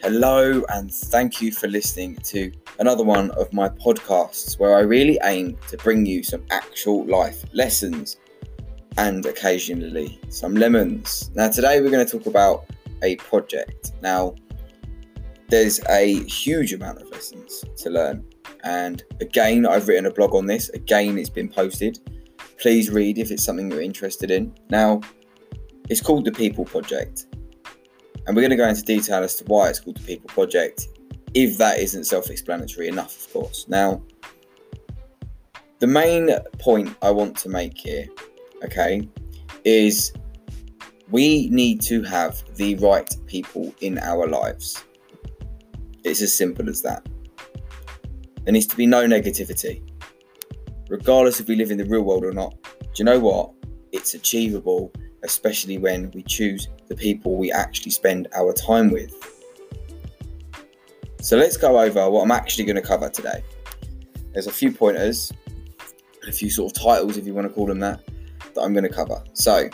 Hello, and thank you for listening to another one of my podcasts where I really aim to bring you some actual life lessons and occasionally some lemons. Now, today we're going to talk about a project. Now, there's a huge amount of lessons to learn, and again, I've written a blog on this. Again, it's been posted. Please read if it's something you're interested in. Now, it's called the People Project and we're going to go into detail as to why it's called the People Project, if that isn't self explanatory enough, of course. Now, the main point I want to make here, okay, is we need to have the right people in our lives. It's as simple as that. There needs to be no negativity, regardless if we live in the real world or not. Do you know what? It's achievable especially when we choose the people we actually spend our time with. So let's go over what I'm actually going to cover today. There's a few pointers, a few sort of titles, if you want to call them that, that I'm going to cover. So,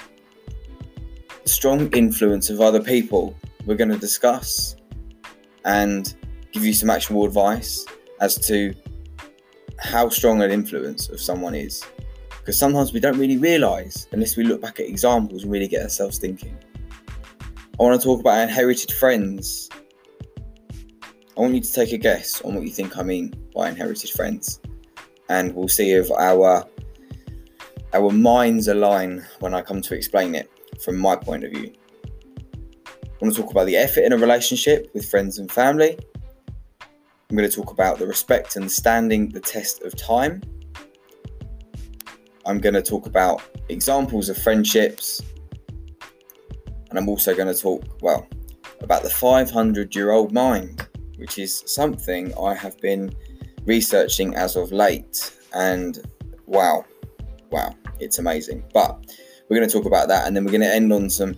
strong influence of other people we're going to discuss and give you some actionable advice as to how strong an influence of someone is because sometimes we don't really realize unless we look back at examples and really get ourselves thinking. I want to talk about inherited friends. I want you to take a guess on what you think I mean by inherited friends, and we'll see if our our minds align when I come to explain it from my point of view. I want to talk about the effort in a relationship with friends and family. I'm going to talk about the respect and standing the test of time. I'm going to talk about examples of friendships. And I'm also going to talk, well, about the 500 year old mind, which is something I have been researching as of late. And wow, wow, it's amazing. But we're going to talk about that and then we're going to end on some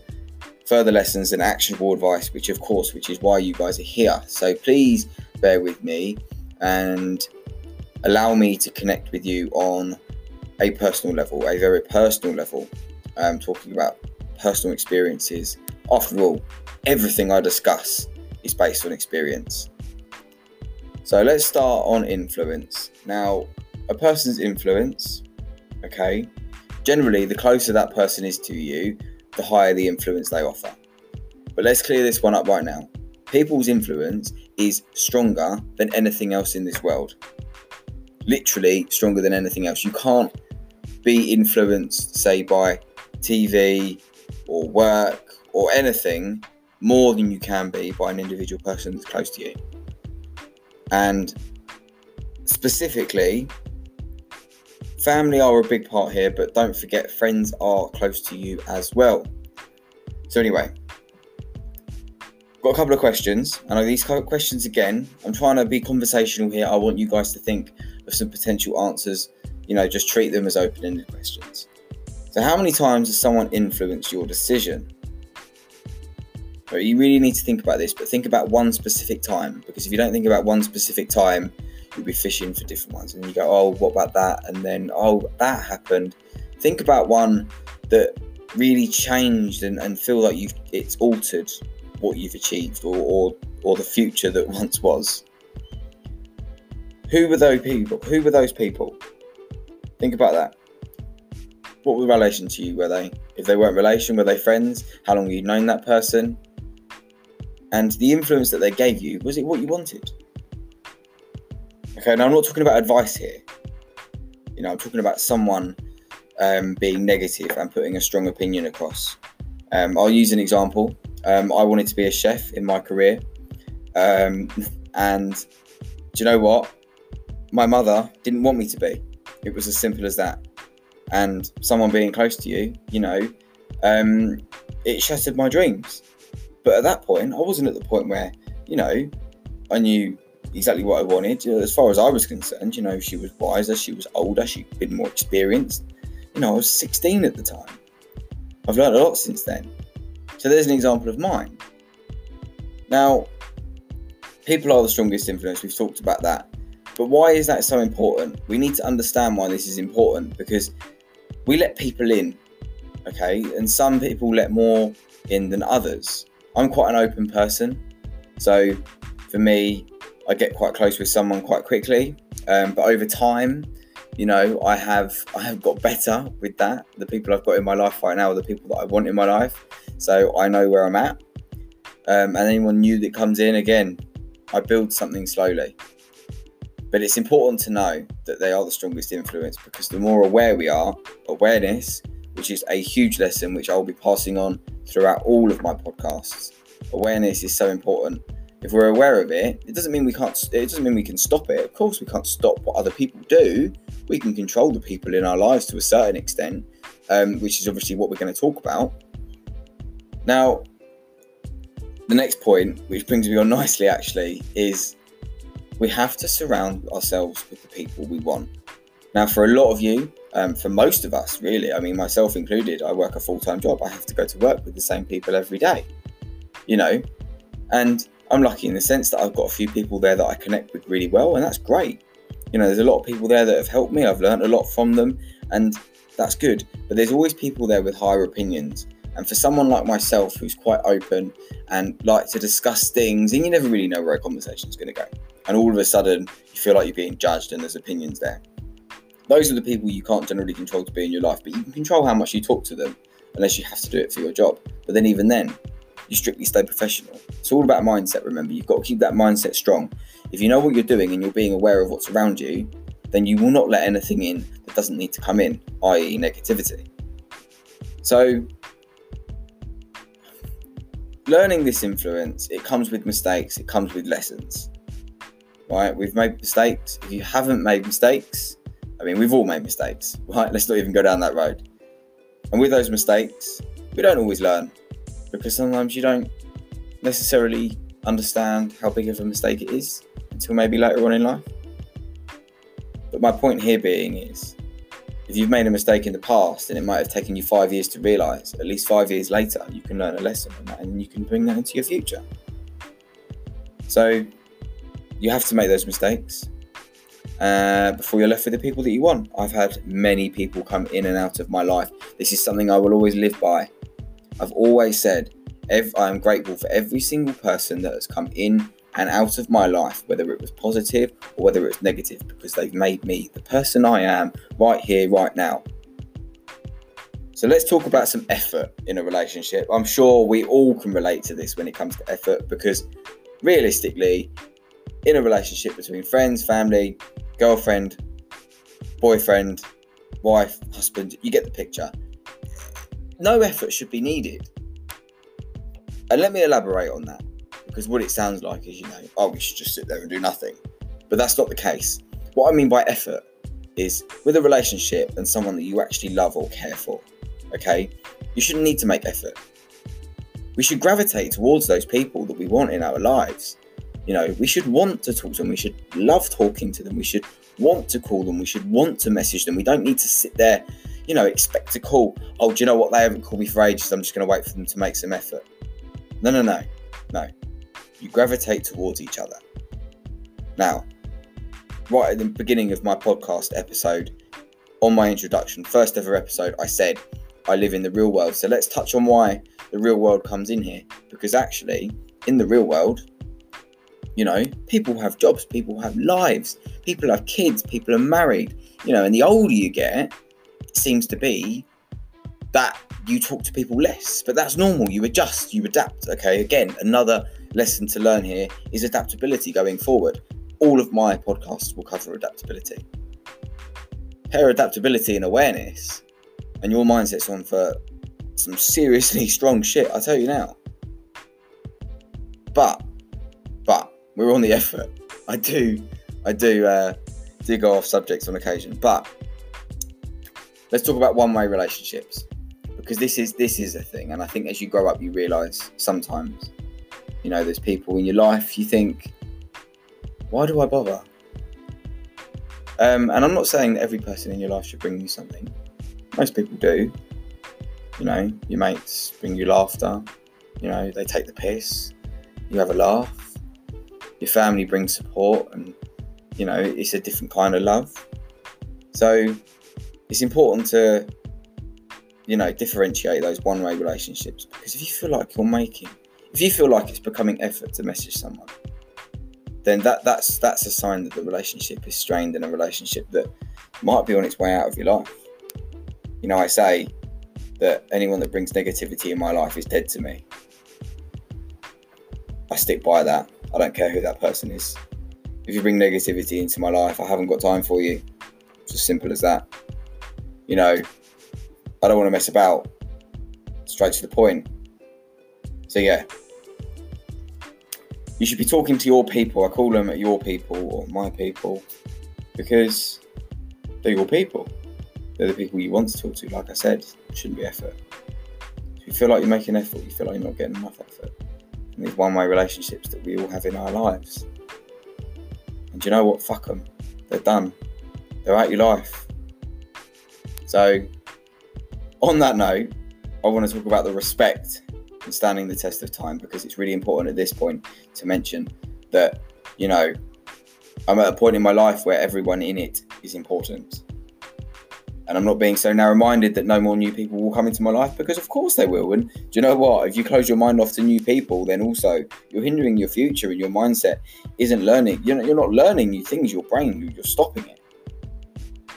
further lessons and actionable advice, which, of course, which is why you guys are here. So please bear with me and allow me to connect with you on a personal level, a very personal level, um, talking about personal experiences. After all, everything I discuss is based on experience. So let's start on influence. Now, a person's influence, okay, generally, the closer that person is to you, the higher the influence they offer. But let's clear this one up right now. People's influence is stronger than anything else in this world. Literally stronger than anything else. You can't be influenced, say, by TV or work or anything more than you can be by an individual person that's close to you. And specifically, family are a big part here, but don't forget friends are close to you as well. So, anyway, got a couple of questions. I know these questions again. I'm trying to be conversational here. I want you guys to think of some potential answers you know, just treat them as open ended questions. So, how many times has someone influenced your decision? you really need to think about this, but think about one specific time because if you don't think about one specific time, you'll be fishing for different ones. And you go, oh, what about that? And then, oh, that happened. Think about one that really changed and, and feel like you've it's altered what you've achieved or, or or the future that once was. Who were those people? Who were those people? Think about that. What were relation to you? Were they? If they weren't relation, were they friends? How long you known that person? And the influence that they gave you, was it what you wanted? Okay, now I'm not talking about advice here. You know, I'm talking about someone um, being negative and putting a strong opinion across. Um, I'll use an example. Um, I wanted to be a chef in my career. Um, and do you know what? My mother didn't want me to be. It was as simple as that. And someone being close to you, you know, um, it shattered my dreams. But at that point, I wasn't at the point where, you know, I knew exactly what I wanted. As far as I was concerned, you know, she was wiser, she was older, she'd been more experienced. You know, I was 16 at the time. I've learned a lot since then. So there's an example of mine. Now, people are the strongest influence. We've talked about that. But why is that so important? We need to understand why this is important because we let people in, okay? And some people let more in than others. I'm quite an open person. So for me, I get quite close with someone quite quickly, um, but over time, you know, I have I have got better with that. The people I've got in my life right now are the people that I want in my life, so I know where I'm at. Um, and anyone new that comes in, again, I build something slowly. But it's important to know that they are the strongest influence because the more aware we are, awareness, which is a huge lesson which I'll be passing on throughout all of my podcasts. Awareness is so important. If we're aware of it, it doesn't mean we can't. It doesn't mean we can stop it. Of course, we can't stop what other people do. We can control the people in our lives to a certain extent, um, which is obviously what we're going to talk about. Now, the next point, which brings me on nicely, actually, is we have to surround ourselves with the people we want. Now, for a lot of you, um, for most of us, really, I mean, myself included, I work a full time job. I have to go to work with the same people every day, you know, and I'm lucky in the sense that I've got a few people there that I connect with really well, and that's great. You know, there's a lot of people there that have helped me. I've learned a lot from them, and that's good. But there's always people there with higher opinions. And for someone like myself who's quite open and like to discuss things, and you never really know where a conversation is going to go, and all of a sudden you feel like you're being judged and there's opinions there. Those are the people you can't generally control to be in your life, but you can control how much you talk to them, unless you have to do it for your job. But then even then, you strictly stay professional. It's all about mindset, remember. You've got to keep that mindset strong. If you know what you're doing and you're being aware of what's around you, then you will not let anything in that doesn't need to come in, i.e., negativity. So, learning this influence, it comes with mistakes, it comes with lessons. Right? We've made mistakes. If you haven't made mistakes, I mean, we've all made mistakes, right? Let's not even go down that road. And with those mistakes, we don't always learn because sometimes you don't necessarily understand how big of a mistake it is until maybe later on in life. But my point here being is if you've made a mistake in the past and it might have taken you five years to realize, at least five years later, you can learn a lesson from that and you can bring that into your future. So you have to make those mistakes uh, before you're left with the people that you want. I've had many people come in and out of my life. This is something I will always live by. I've always said I am grateful for every single person that has come in and out of my life, whether it was positive or whether it's negative, because they've made me the person I am right here, right now. So let's talk about some effort in a relationship. I'm sure we all can relate to this when it comes to effort because realistically, in a relationship between friends, family, girlfriend, boyfriend, wife, husband, you get the picture. No effort should be needed. And let me elaborate on that because what it sounds like is, you know, oh, we should just sit there and do nothing. But that's not the case. What I mean by effort is with a relationship and someone that you actually love or care for, okay, you shouldn't need to make effort. We should gravitate towards those people that we want in our lives. You know, we should want to talk to them. We should love talking to them. We should want to call them. We should want to message them. We don't need to sit there, you know, expect to call. Oh, do you know what? They haven't called me for ages. I'm just going to wait for them to make some effort. No, no, no, no. You gravitate towards each other. Now, right at the beginning of my podcast episode, on my introduction, first ever episode, I said I live in the real world. So let's touch on why the real world comes in here. Because actually, in the real world, you know, people have jobs, people have lives, people have kids, people are married, you know, and the older you get, it seems to be that you talk to people less. But that's normal. You adjust, you adapt. Okay, again, another lesson to learn here is adaptability going forward. All of my podcasts will cover adaptability. Pair adaptability and awareness, and your mindset's on for some seriously strong shit, I tell you now. But, but, we're on the effort. I do, I do, uh, do go off subjects on occasion, but let's talk about one-way relationships because this is this is a thing, and I think as you grow up, you realise sometimes, you know, there's people in your life you think, why do I bother? Um, and I'm not saying that every person in your life should bring you something. Most people do. You know, your mates bring you laughter. You know, they take the piss. You have a laugh. Your family brings support, and you know, it's a different kind of love. So it's important to you know, differentiate those one way relationships because if you feel like you're making if you feel like it's becoming effort to message someone, then that that's that's a sign that the relationship is strained and a relationship that might be on its way out of your life. You know, I say that anyone that brings negativity in my life is dead to me. I stick by that. I don't care who that person is. If you bring negativity into my life, I haven't got time for you. It's as simple as that. You know, I don't want to mess about. Straight to the point. So yeah, you should be talking to your people. I call them your people or my people because they're your people. They're the people you want to talk to. Like I said, shouldn't be effort. If you feel like you're making effort, you feel like you're not getting enough effort. These one way relationships that we all have in our lives. And you know what? Fuck them. They're done. They're out your life. So, on that note, I want to talk about the respect and standing the test of time because it's really important at this point to mention that, you know, I'm at a point in my life where everyone in it is important. And I'm not being so narrow minded that no more new people will come into my life because, of course, they will. And do you know what? If you close your mind off to new people, then also you're hindering your future and your mindset isn't learning. You're not, you're not learning new things, your brain, you're stopping it.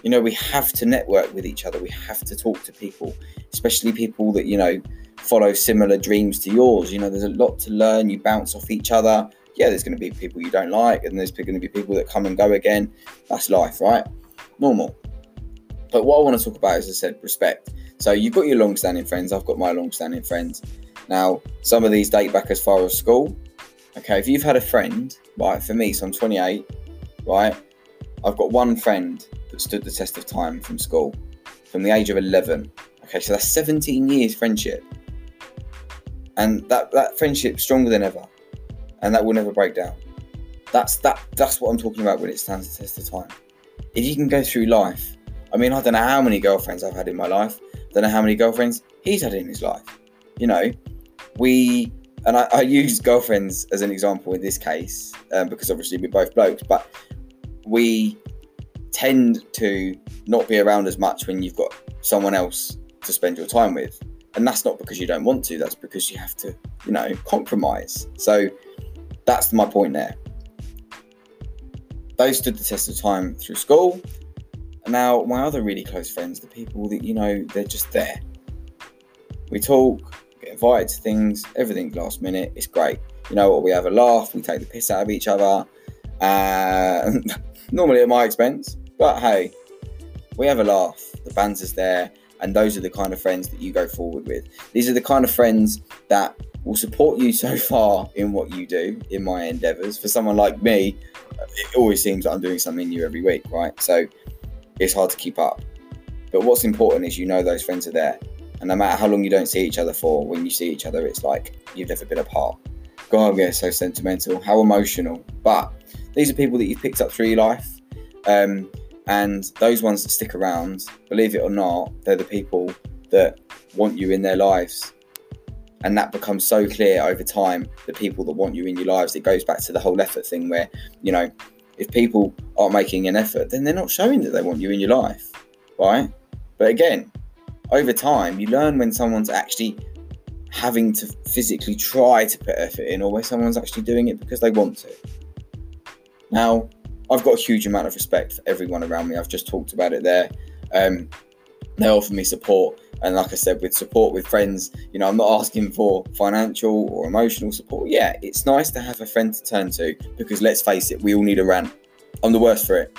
You know, we have to network with each other. We have to talk to people, especially people that, you know, follow similar dreams to yours. You know, there's a lot to learn. You bounce off each other. Yeah, there's going to be people you don't like, and there's going to be people that come and go again. That's life, right? Normal. But what I want to talk about, as I said, respect. So you've got your long-standing friends. I've got my long-standing friends. Now, some of these date back as far as school. Okay, if you've had a friend, right? For me, so I'm 28, right? I've got one friend that stood the test of time from school, from the age of 11. Okay, so that's 17 years friendship and that that friendship's stronger than ever, and that will never break down. That's that. That's what I'm talking about when it stands the test of time. If you can go through life, I mean, I don't know how many girlfriends I've had in my life. I don't know how many girlfriends he's had in his life. You know, we and I, I use girlfriends as an example in this case um, because obviously we're both blokes, but we tend to not be around as much when you've got someone else to spend your time with and that's not because you don't want to that's because you have to you know compromise so that's my point there those stood the test of time through school now my other really close friends the people that you know they're just there we talk get invited to things everything last minute it's great you know what we have a laugh we take the piss out of each other uh, normally at my expense but hey we have a laugh the banter's there and those are the kind of friends that you go forward with. These are the kind of friends that will support you so far in what you do in my endeavors. For someone like me, it always seems that I'm doing something new every week, right? So it's hard to keep up. But what's important is you know those friends are there. And no matter how long you don't see each other for, when you see each other, it's like you've never been apart. God, I yeah, so sentimental, how emotional. But these are people that you've picked up through your life. Um, and those ones that stick around, believe it or not, they're the people that want you in their lives. And that becomes so clear over time, the people that want you in your lives. It goes back to the whole effort thing where, you know, if people aren't making an effort, then they're not showing that they want you in your life, right? But again, over time, you learn when someone's actually having to physically try to put effort in or where someone's actually doing it because they want to. Now, I've got a huge amount of respect for everyone around me. I've just talked about it there. Um, they offer me support, and like I said, with support with friends, you know, I'm not asking for financial or emotional support. Yeah, it's nice to have a friend to turn to because let's face it, we all need a rant. I'm the worst for it.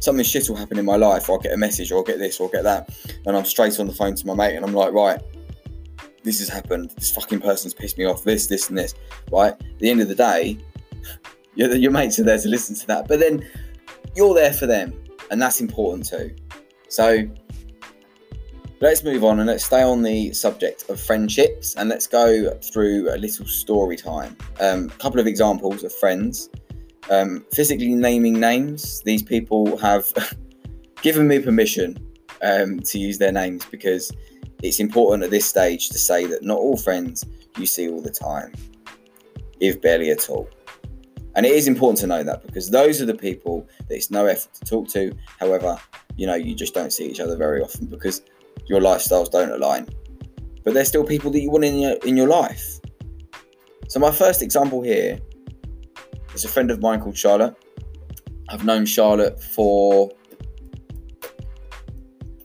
Something shit will happen in my life, or I'll get a message, or I'll get this, or I'll get that, and I'm straight on the phone to my mate, and I'm like, right, this has happened. This fucking person's pissed me off. This, this, and this. Right. At the end of the day, your, your mates are there to listen to that, but then you're there for them, and that's important too. So let's move on and let's stay on the subject of friendships and let's go through a little story time. Um, a couple of examples of friends. Um, physically naming names, these people have given me permission um, to use their names because it's important at this stage to say that not all friends you see all the time, if barely at all. And it is important to know that because those are the people that it's no effort to talk to. However, you know, you just don't see each other very often because your lifestyles don't align. But they're still people that you want in your in your life. So, my first example here is a friend of mine called Charlotte. I've known Charlotte for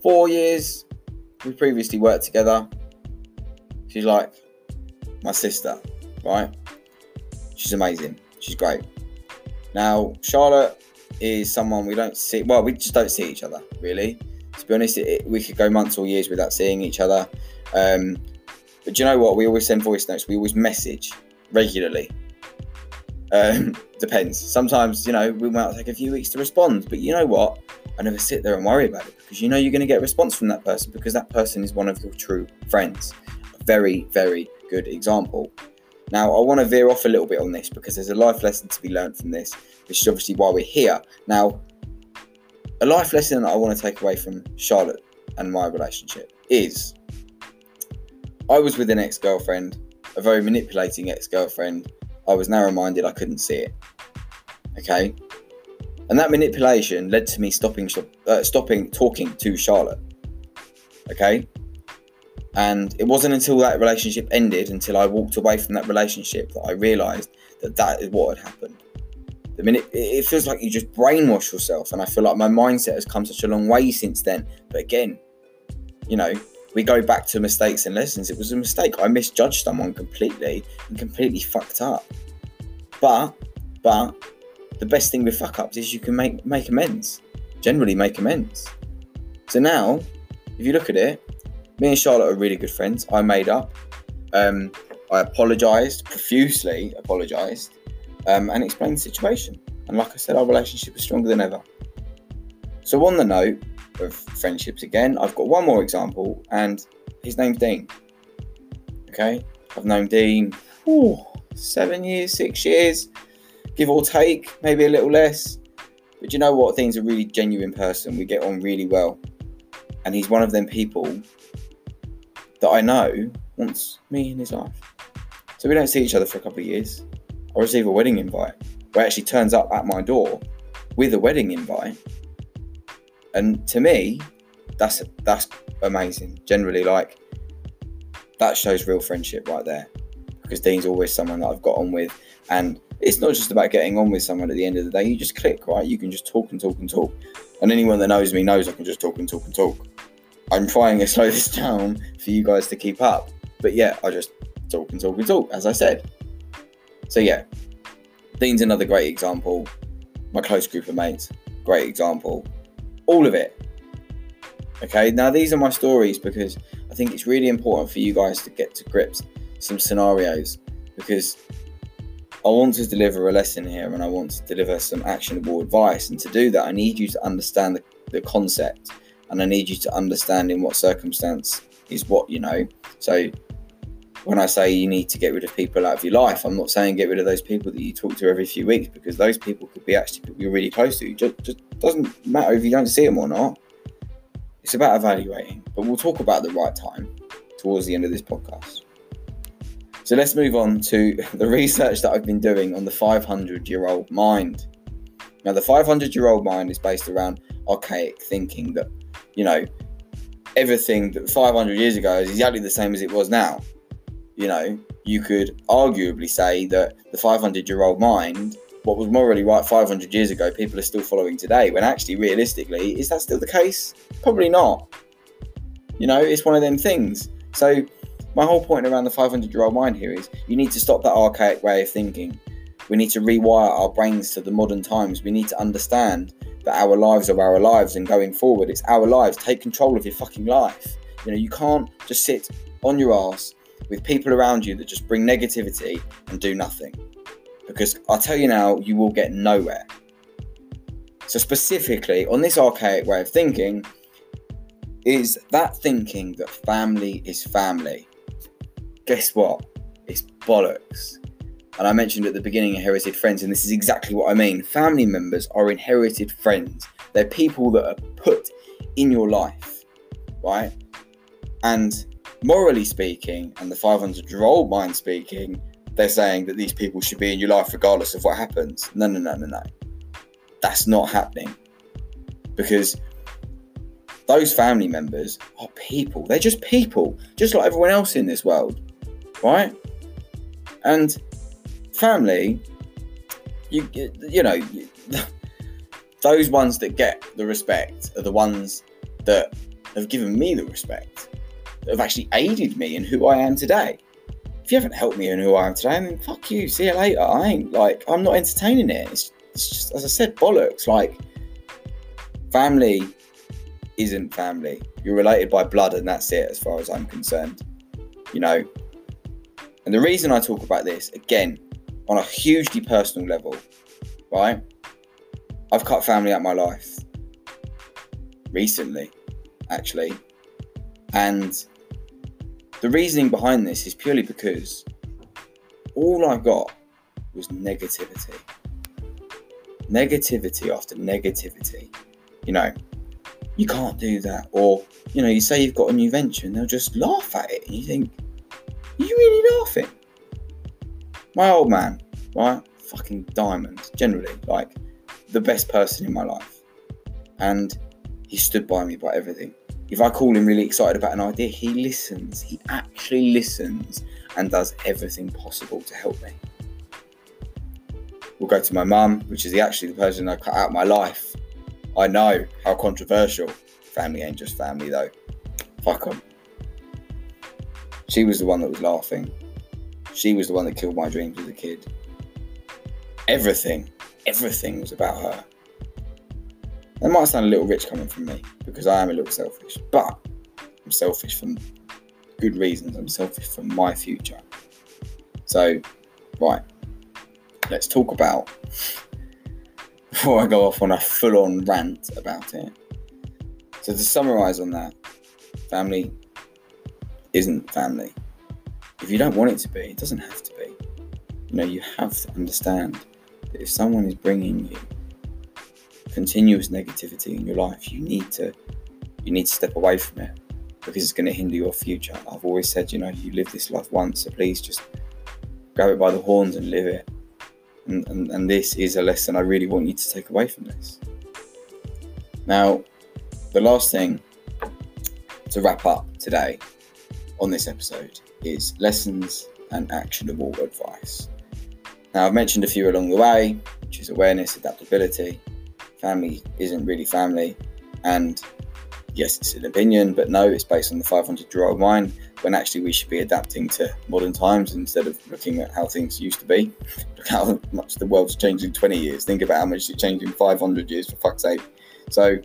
four years. We previously worked together. She's like my sister, right? She's amazing. She's great. Now, Charlotte is someone we don't see. Well, we just don't see each other really. Be honest, it, we could go months or years without seeing each other. Um, but you know what? We always send voice notes. We always message regularly. Um, depends. Sometimes, you know, we might take a few weeks to respond. But you know what? I never sit there and worry about it because you know you're going to get a response from that person because that person is one of your true friends. A very, very good example. Now, I want to veer off a little bit on this because there's a life lesson to be learned from this, which is obviously why we're here. Now, a life lesson that I want to take away from Charlotte and my relationship is I was with an ex girlfriend, a very manipulating ex girlfriend. I was narrow minded, I couldn't see it. Okay? And that manipulation led to me stopping, uh, stopping talking to Charlotte. Okay? And it wasn't until that relationship ended, until I walked away from that relationship, that I realised that that is what had happened. The minute it feels like you just brainwash yourself, and I feel like my mindset has come such a long way since then. But again, you know, we go back to mistakes and lessons. It was a mistake. I misjudged someone completely and completely fucked up. But, but the best thing with fuck ups is you can make make amends. Generally, make amends. So now, if you look at it, me and Charlotte are really good friends. I made up. Um, I apologised, profusely apologised, um, and explain the situation. And like I said, our relationship is stronger than ever. So, on the note of friendships again, I've got one more example, and his name's Dean. Okay, I've known Dean ooh, seven years, six years, give or take, maybe a little less. But you know what? Dean's a really genuine person. We get on really well. And he's one of them people that I know wants me in his life. So we don't see each other for a couple of years. I receive a wedding invite where actually turns up at my door with a wedding invite. And to me, that's that's amazing. Generally, like that shows real friendship right there. Because Dean's always someone that I've got on with, and it's not just about getting on with someone at the end of the day. You just click, right? You can just talk and talk and talk. And anyone that knows me knows I can just talk and talk and talk. I'm trying to slow this down for you guys to keep up. But yeah, I just talk and talk and talk, as I said. So yeah, Dean's another great example. My close group of mates, great example. All of it. Okay, now these are my stories because I think it's really important for you guys to get to grips some scenarios because I want to deliver a lesson here and I want to deliver some actionable advice. And to do that, I need you to understand the, the concept and I need you to understand in what circumstance is what, you know. So when I say you need to get rid of people out of your life, I'm not saying get rid of those people that you talk to every few weeks because those people could be actually people you're really close to. It just, just doesn't matter if you don't see them or not. It's about evaluating, but we'll talk about the right time towards the end of this podcast. So let's move on to the research that I've been doing on the 500 year old mind. Now, the 500 year old mind is based around archaic thinking that you know, everything that 500 years ago is exactly the same as it was now. You know, you could arguably say that the 500 year old mind, what was morally right 500 years ago, people are still following today, when actually, realistically, is that still the case? Probably not. You know, it's one of them things. So, my whole point around the 500 year old mind here is you need to stop that archaic way of thinking. We need to rewire our brains to the modern times. We need to understand that our lives are our lives and going forward it's our lives take control of your fucking life you know you can't just sit on your ass with people around you that just bring negativity and do nothing because i'll tell you now you will get nowhere so specifically on this archaic way of thinking is that thinking that family is family guess what it's bollocks and I mentioned at the beginning inherited friends, and this is exactly what I mean. Family members are inherited friends. They're people that are put in your life, right? And morally speaking, and the 500 year old mind speaking, they're saying that these people should be in your life regardless of what happens. No, no, no, no, no. That's not happening. Because those family members are people. They're just people, just like everyone else in this world, right? And family, you you know, those ones that get the respect are the ones that have given me the respect, that have actually aided me in who I am today. If you haven't helped me in who I am today, then fuck you. See you later. I ain't like I'm not entertaining it. It's, it's just as I said, bollocks. Like family isn't family. You're related by blood, and that's it, as far as I'm concerned. You know. And the reason I talk about this again on a hugely personal level, right? I've cut family out my life recently, actually. And the reasoning behind this is purely because all I got was negativity. Negativity after negativity. You know, you can't do that. Or, you know, you say you've got a new venture and they'll just laugh at it. And you think, are you really laughing? My old man, right? Fucking diamond, generally. Like, the best person in my life. And he stood by me by everything. If I call him really excited about an idea, he listens. He actually listens and does everything possible to help me. We'll go to my mum, which is actually the person I cut out my life. I know how controversial. Family ain't just family though. Fuck them. She was the one that was laughing. She was the one that killed my dreams as a kid. Everything everything was about her. That might sound a little rich coming from me because I am a little selfish, but I'm selfish for good reasons. I'm selfish for my future. So, right, let's talk about before I go off on a full on rant about it. So, to summarize on that, family isn't family. If you don't want it to be, it doesn't have to be. You know, you have to understand that if someone is bringing you continuous negativity in your life, you need to you need to step away from it because it's going to hinder your future. I've always said, you know, you live this life once, so please just grab it by the horns and live it. And, and, and this is a lesson I really want you to take away from this. Now, the last thing to wrap up today on this episode is lessons and actionable advice. Now, I've mentioned a few along the way, which is awareness, adaptability. Family isn't really family. And yes, it's an opinion, but no, it's based on the 500 year old mind when actually we should be adapting to modern times instead of looking at how things used to be. Look how much the world's changed in 20 years. Think about how much it changed in 500 years, for fuck's sake. So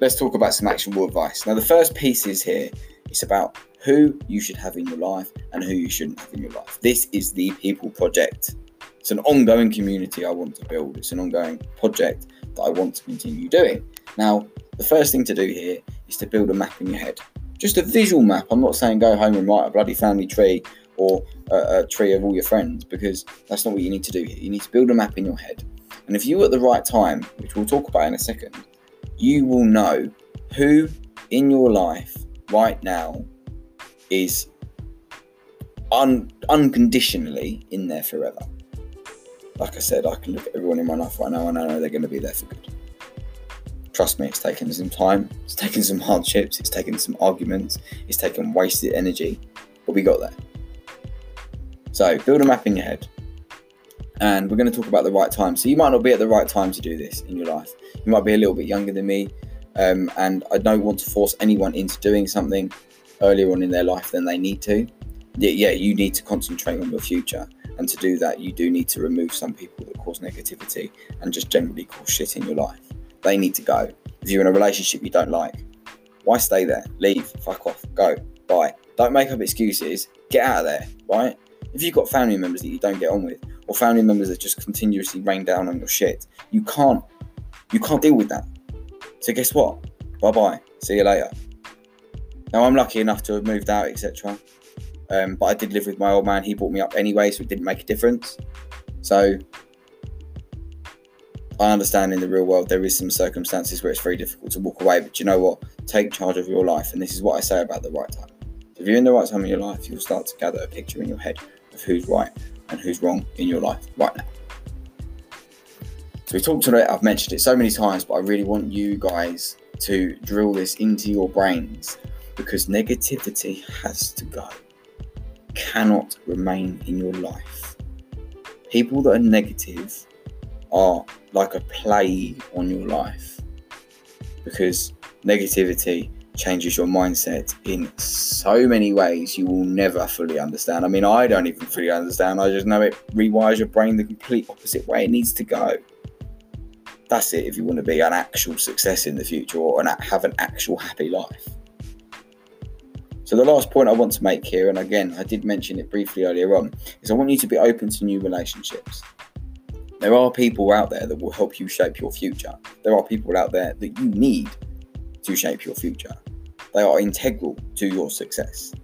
let's talk about some actionable advice. Now, the first piece is here it's about who you should have in your life and who you shouldn't have in your life. This is the People Project. It's an ongoing community I want to build. It's an ongoing project that I want to continue doing. Now, the first thing to do here is to build a map in your head. Just a visual map. I'm not saying go home and write a bloody family tree or a, a tree of all your friends because that's not what you need to do here. You need to build a map in your head. And if you at the right time, which we'll talk about in a second, you will know who in your life right now is un- unconditionally in there forever like I said, I can look at everyone in my life right now and I know they're going to be there for good. Trust me, it's taken some time, it's taken some hardships, it's taken some arguments, it's taken wasted energy, but we got there. So, build a map in your head. And we're going to talk about the right time. So, you might not be at the right time to do this in your life. You might be a little bit younger than me. Um, and I don't want to force anyone into doing something earlier on in their life than they need to. Yeah, yeah, you need to concentrate on your future. And to do that, you do need to remove some people that cause negativity and just generally cause shit in your life. They need to go. If you're in a relationship you don't like, why stay there? Leave, fuck off, go, bye. Don't make up excuses. Get out of there, right? If you've got family members that you don't get on with, or family members that just continuously rain down on your shit, you can't, you can't deal with that. So guess what? Bye bye. See you later. Now I'm lucky enough to have moved out, etc. Um, but I did live with my old man. He brought me up anyway, so it didn't make a difference. So I understand in the real world there is some circumstances where it's very difficult to walk away. But you know what? Take charge of your life, and this is what I say about the right time. If you're in the right time in your life, you'll start to gather a picture in your head of who's right and who's wrong in your life right now. So we talked about it. I've mentioned it so many times, but I really want you guys to drill this into your brains because negativity has to go cannot remain in your life. People that are negative are like a plague on your life because negativity changes your mindset in so many ways you will never fully understand. I mean, I don't even fully understand. I just know it rewires your brain the complete opposite way it needs to go. That's it if you want to be an actual success in the future or an, have an actual happy life. So, the last point I want to make here, and again, I did mention it briefly earlier on, is I want you to be open to new relationships. There are people out there that will help you shape your future. There are people out there that you need to shape your future. They are integral to your success.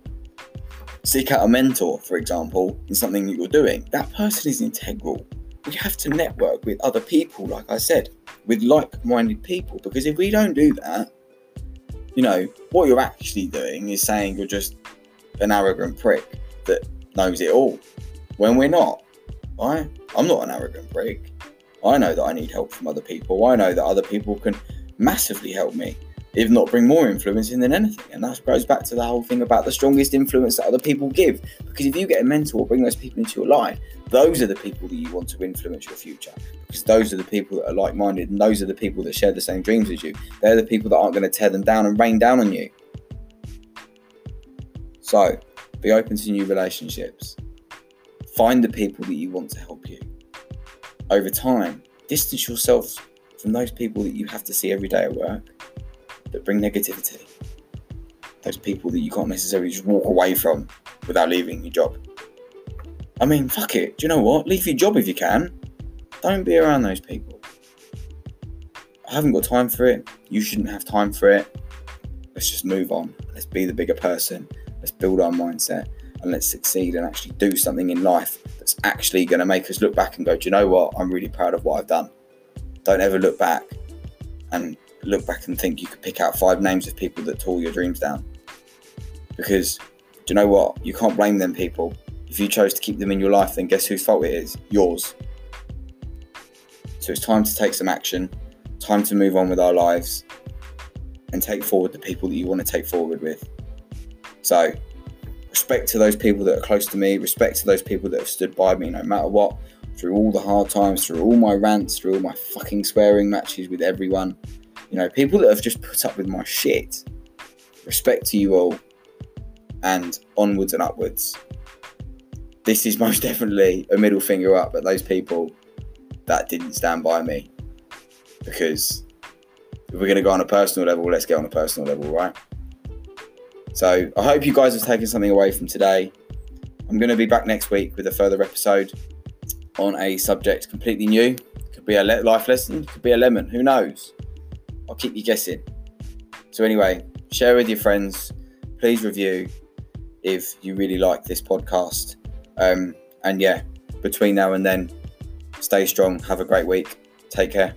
Seek out a mentor, for example, in something that you're doing. That person is integral. We have to network with other people, like I said, with like minded people, because if we don't do that, you know, what you're actually doing is saying you're just an arrogant prick that knows it all when we're not. Right? I'm not an arrogant prick. I know that I need help from other people. I know that other people can massively help me if not bring more influence in than anything. And that goes back to the whole thing about the strongest influence that other people give. Because if you get a mentor, bring those people into your life, those are the people that you want to influence your future. Because those are the people that are like minded and those are the people that share the same dreams as you. They're the people that aren't going to tear them down and rain down on you. So be open to new relationships. Find the people that you want to help you. Over time, distance yourself from those people that you have to see every day at work that bring negativity. Those people that you can't necessarily just walk away from without leaving your job. I mean, fuck it. Do you know what? Leave your job if you can. Don't be around those people. I haven't got time for it. You shouldn't have time for it. Let's just move on. Let's be the bigger person. Let's build our mindset and let's succeed and actually do something in life that's actually going to make us look back and go, do you know what? I'm really proud of what I've done. Don't ever look back and look back and think you could pick out five names of people that tore your dreams down. Because do you know what? You can't blame them people. If you chose to keep them in your life, then guess whose fault it is? Yours. So it's time to take some action, time to move on with our lives, and take forward the people that you want to take forward with. So, respect to those people that are close to me, respect to those people that have stood by me no matter what, through all the hard times, through all my rants, through all my fucking swearing matches with everyone. You know, people that have just put up with my shit. Respect to you all and onwards and upwards. This is most definitely a middle finger up at those people that didn't stand by me. Because if we're going to go on a personal level, let's get on a personal level, right? So I hope you guys have taken something away from today. I'm going to be back next week with a further episode on a subject completely new. Could be a life lesson, could be a lemon, who knows? I'll keep you guessing. So, anyway, share with your friends. Please review if you really like this podcast. Um, and yeah, between now and then, stay strong. Have a great week. Take care.